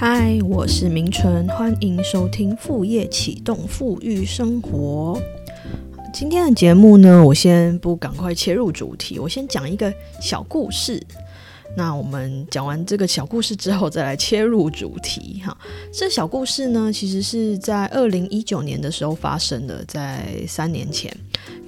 嗨，我是明纯，欢迎收听副业启动富裕生活。今天的节目呢，我先不赶快切入主题，我先讲一个小故事。那我们讲完这个小故事之后，再来切入主题哈。这小故事呢，其实是在二零一九年的时候发生的，在三年前，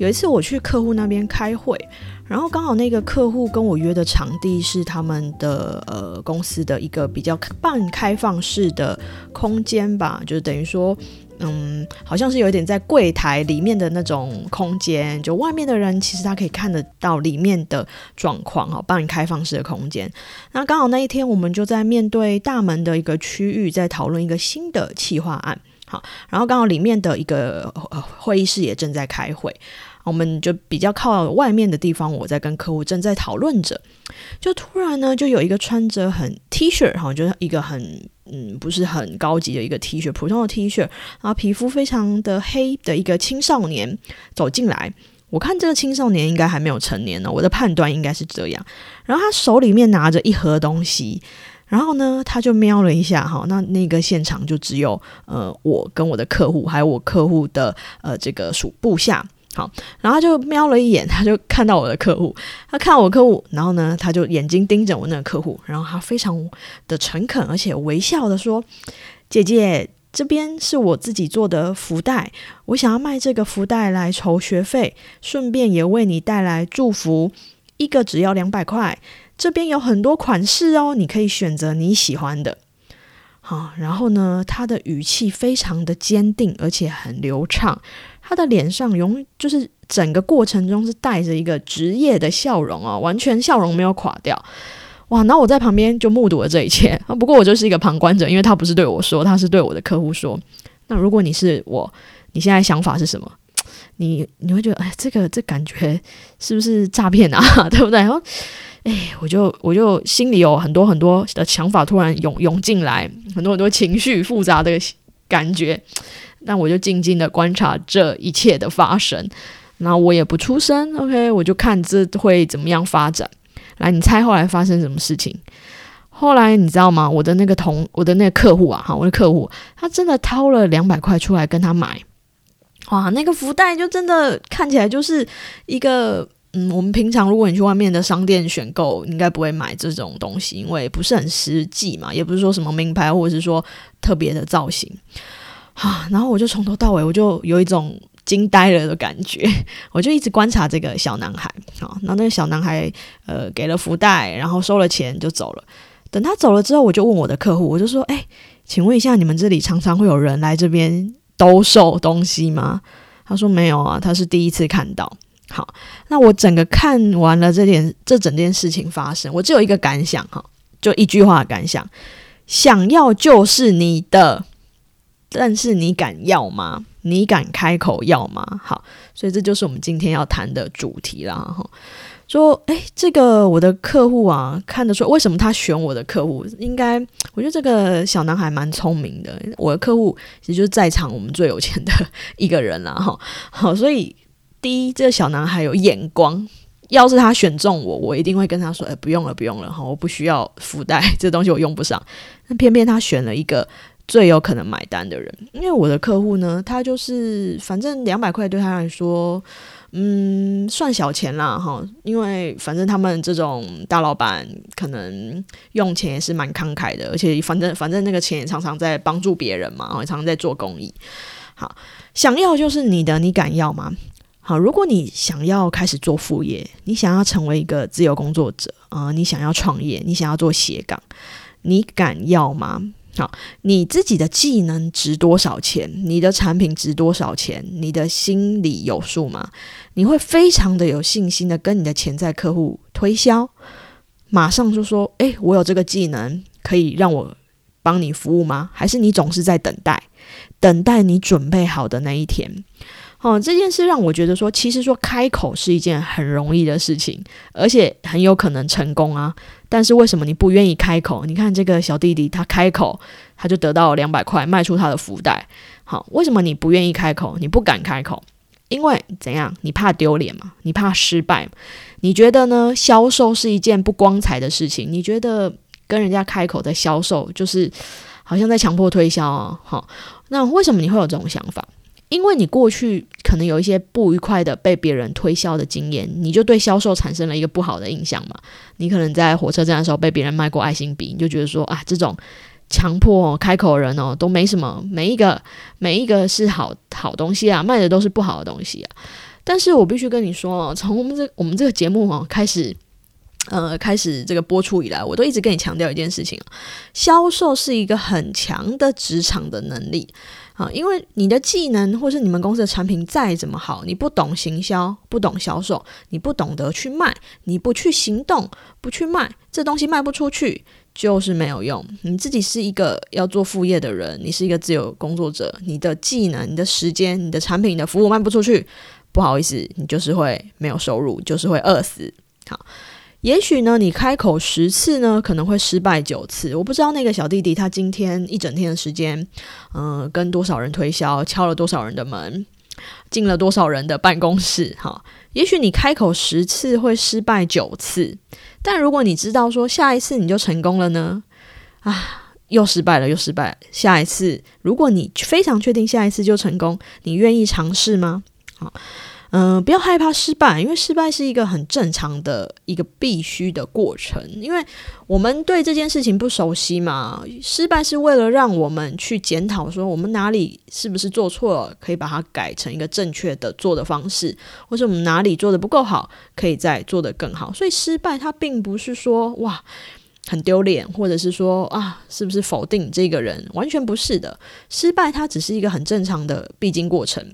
有一次我去客户那边开会。然后刚好那个客户跟我约的场地是他们的呃公司的一个比较半开放式的空间吧，就是等于说，嗯，好像是有点在柜台里面的那种空间，就外面的人其实他可以看得到里面的状况哈，半开放式的空间。那刚好那一天我们就在面对大门的一个区域，在讨论一个新的企划案，好，然后刚好里面的一个会议室也正在开会。我们就比较靠外面的地方，我在跟客户正在讨论着，就突然呢，就有一个穿着很 T 恤哈，就是一个很嗯不是很高级的一个 T 恤，普通的 T 恤，然后皮肤非常的黑的一个青少年走进来。我看这个青少年应该还没有成年呢，我的判断应该是这样。然后他手里面拿着一盒东西，然后呢，他就瞄了一下哈，那那个现场就只有呃我跟我的客户，还有我客户的呃这个属部下。好，然后他就瞄了一眼，他就看到我的客户，他看我客户，然后呢，他就眼睛盯着我那个客户，然后他非常的诚恳，而且微笑的说：“姐姐，这边是我自己做的福袋，我想要卖这个福袋来筹学费，顺便也为你带来祝福，一个只要两百块，这边有很多款式哦，你可以选择你喜欢的。”啊，然后呢，他的语气非常的坚定，而且很流畅。他的脸上永就是整个过程中是带着一个职业的笑容啊，完全笑容没有垮掉。哇！然后我在旁边就目睹了这一切 啊。不过我就是一个旁观者，因为他不是对我说，他是对我的客户说。那如果你是我，你现在想法是什么？你你会觉得哎，这个这感觉是不是诈骗啊？对不对？然后哎，我就我就心里有很多很多的想法突然涌涌进来，很多很多情绪复杂的感觉。那我就静静的观察这一切的发生，然后我也不出声，OK，我就看这会怎么样发展。来，你猜后来发生什么事情？后来你知道吗？我的那个同我的那个客户啊，哈，我的客户他真的掏了两百块出来跟他买，哇，那个福袋就真的看起来就是一个，嗯，我们平常如果你去外面的商店选购，应该不会买这种东西，因为不是很实际嘛，也不是说什么名牌或者是说特别的造型。啊，然后我就从头到尾，我就有一种惊呆了的感觉，我就一直观察这个小男孩。好，那那个小男孩呃给了福袋，然后收了钱就走了。等他走了之后，我就问我的客户，我就说：“哎，请问一下，你们这里常常会有人来这边兜售东西吗？”他说：“没有啊，他是第一次看到。”好，那我整个看完了这点这整件事情发生，我只有一个感想哈，就一句话感想：想要就是你的。但是你敢要吗？你敢开口要吗？好，所以这就是我们今天要谈的主题啦。哈。说，诶，这个我的客户啊，看得出为什么他选我的客户？应该，我觉得这个小男孩蛮聪明的。我的客户其实就是在场我们最有钱的一个人啦。哈，好，所以第一，这个小男孩有眼光。要是他选中我，我一定会跟他说，诶，不用了，不用了，哈，我不需要福袋，这东西我用不上。那偏偏他选了一个。最有可能买单的人，因为我的客户呢，他就是反正两百块对他来说，嗯，算小钱啦哈。因为反正他们这种大老板可能用钱也是蛮慷慨的，而且反正反正那个钱也常常在帮助别人嘛，常常在做公益。好，想要就是你的，你敢要吗？好，如果你想要开始做副业，你想要成为一个自由工作者啊，你想要创业，你想要做斜杠，你敢要吗？你自己的技能值多少钱？你的产品值多少钱？你的心里有数吗？你会非常的有信心的跟你的潜在客户推销，马上就说：“诶，我有这个技能，可以让我帮你服务吗？”还是你总是在等待，等待你准备好的那一天？哦，这件事让我觉得说，其实说开口是一件很容易的事情，而且很有可能成功啊。但是为什么你不愿意开口？你看这个小弟弟，他开口，他就得到两百块，卖出他的福袋。好，为什么你不愿意开口？你不敢开口，因为怎样？你怕丢脸嘛？你怕失败？你觉得呢？销售是一件不光彩的事情？你觉得跟人家开口的销售就是？好像在强迫推销啊。好，那为什么你会有这种想法？因为你过去可能有一些不愉快的被别人推销的经验，你就对销售产生了一个不好的印象嘛。你可能在火车站的时候被别人卖过爱心笔，你就觉得说啊，这种强迫开口人哦都没什么，每一个每一个是好好东西啊，卖的都是不好的东西啊。但是我必须跟你说哦，从我们这我们这个节目哦开始。呃，开始这个播出以来，我都一直跟你强调一件事情销售是一个很强的职场的能力啊，因为你的技能或是你们公司的产品再怎么好，你不懂行销，不懂销售，你不懂得去卖，你不去行动，不去卖，这东西卖不出去就是没有用。你自己是一个要做副业的人，你是一个自由工作者，你的技能、你的时间、你的产品、你的服务卖不出去，不好意思，你就是会没有收入，就是会饿死。好。也许呢，你开口十次呢，可能会失败九次。我不知道那个小弟弟他今天一整天的时间，嗯，跟多少人推销，敲了多少人的门，进了多少人的办公室。哈，也许你开口十次会失败九次，但如果你知道说下一次你就成功了呢？啊，又失败了，又失败。下一次，如果你非常确定下一次就成功，你愿意尝试吗？好。嗯，不要害怕失败，因为失败是一个很正常的一个必须的过程。因为我们对这件事情不熟悉嘛，失败是为了让我们去检讨，说我们哪里是不是做错了，可以把它改成一个正确的做的方式，或者我们哪里做的不够好，可以再做得更好。所以失败它并不是说哇。很丢脸，或者是说啊，是不是否定这个人？完全不是的，失败它只是一个很正常的必经过程。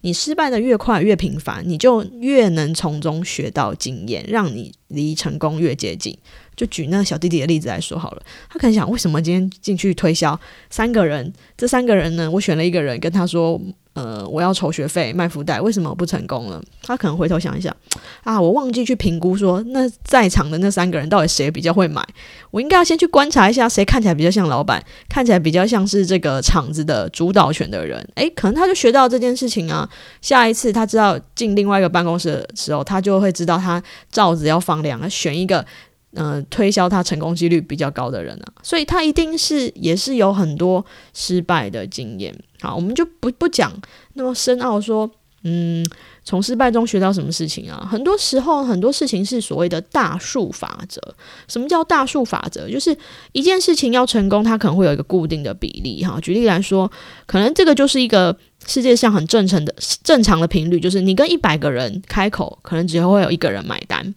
你失败的越快越频繁，你就越能从中学到经验，让你离成功越接近。就举那小弟弟的例子来说好了，他可能想，为什么今天进去推销三个人，这三个人呢？我选了一个人跟他说。呃，我要筹学费卖福袋，为什么不成功了？他可能回头想一想，啊，我忘记去评估说，那在场的那三个人到底谁比较会买？我应该要先去观察一下，谁看起来比较像老板，看起来比较像是这个厂子的主导权的人。诶，可能他就学到这件事情啊。下一次他知道进另外一个办公室的时候，他就会知道他罩子要放亮，选一个。嗯，推销他成功几率比较高的人啊，所以他一定是也是有很多失败的经验。好，我们就不不讲那么深奥，说嗯，从失败中学到什么事情啊？很多时候很多事情是所谓的大数法则。什么叫大数法则？就是一件事情要成功，它可能会有一个固定的比例。哈，举例来说，可能这个就是一个世界上很正常的正常的频率，就是你跟一百个人开口，可能只会有一个人买单。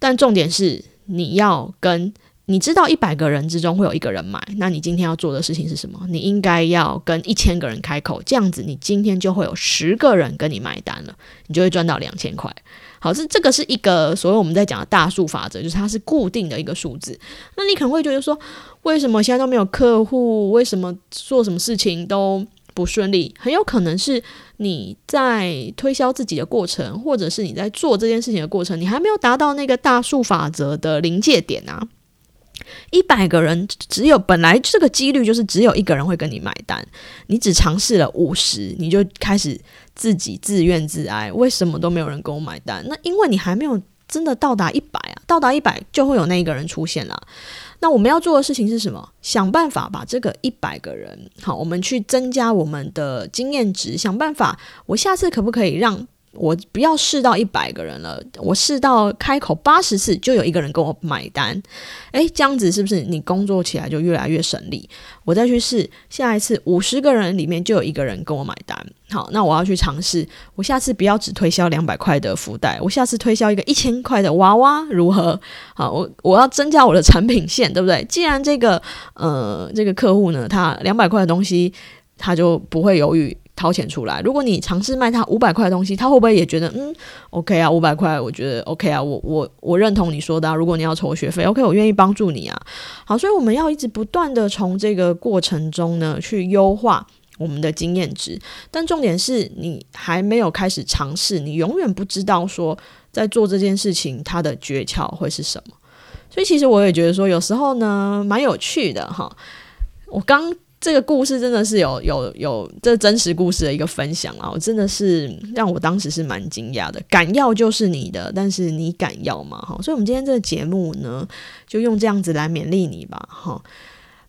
但重点是。你要跟你知道一百个人之中会有一个人买，那你今天要做的事情是什么？你应该要跟一千个人开口，这样子你今天就会有十个人跟你买单了，你就会赚到两千块。好，这这个是一个所谓我们在讲的大数法则，就是它是固定的一个数字。那你可能会觉得说，为什么现在都没有客户？为什么做什么事情都？不顺利，很有可能是你在推销自己的过程，或者是你在做这件事情的过程，你还没有达到那个大数法则的临界点啊。一百个人只有本来这个几率就是只有一个人会跟你买单，你只尝试了五十，你就开始自己自怨自哀，为什么都没有人跟我买单？那因为你还没有真的到达一百啊，到达一百就会有那一个人出现了。那我们要做的事情是什么？想办法把这个一百个人，好，我们去增加我们的经验值，想办法，我下次可不可以让？我不要试到一百个人了，我试到开口八十次就有一个人跟我买单，诶，这样子是不是你工作起来就越来越省力？我再去试下一次五十个人里面就有一个人跟我买单，好，那我要去尝试，我下次不要只推销两百块的福袋，我下次推销一个一千块的娃娃如何？好，我我要增加我的产品线，对不对？既然这个呃这个客户呢，他两百块的东西他就不会犹豫。掏钱出来。如果你尝试卖他五百块的东西，他会不会也觉得嗯，OK 啊，五百块，我觉得 OK 啊，我我我认同你说的啊。如果你要筹学费，OK，我愿意帮助你啊。好，所以我们要一直不断的从这个过程中呢去优化我们的经验值。但重点是你还没有开始尝试，你永远不知道说在做这件事情它的诀窍会是什么。所以其实我也觉得说有时候呢蛮有趣的哈。我刚。这个故事真的是有有有这真实故事的一个分享啊！我真的是让我当时是蛮惊讶的。敢要就是你的，但是你敢要吗？哈，所以我们今天这个节目呢，就用这样子来勉励你吧，哈。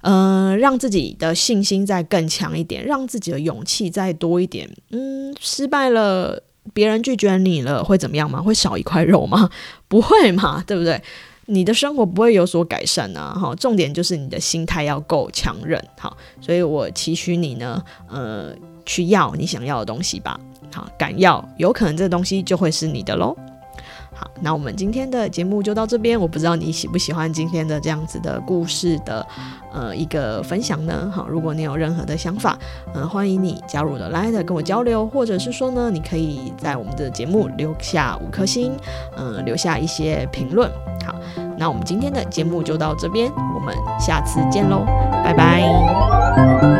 呃，让自己的信心再更强一点，让自己的勇气再多一点。嗯，失败了，别人拒绝你了，会怎么样吗？会少一块肉吗？不会嘛，对不对？你的生活不会有所改善啊。哈，重点就是你的心态要够强韧。好，所以我期许你呢，呃，去要你想要的东西吧。好，敢要，有可能这东西就会是你的喽。好，那我们今天的节目就到这边。我不知道你喜不喜欢今天的这样子的故事的呃一个分享呢？好，如果你有任何的想法，嗯，欢迎你加入我的 l i 跟我交流，或者是说呢，你可以在我们的节目留下五颗星，嗯，留下一些评论。好，那我们今天的节目就到这边，我们下次见喽，拜拜。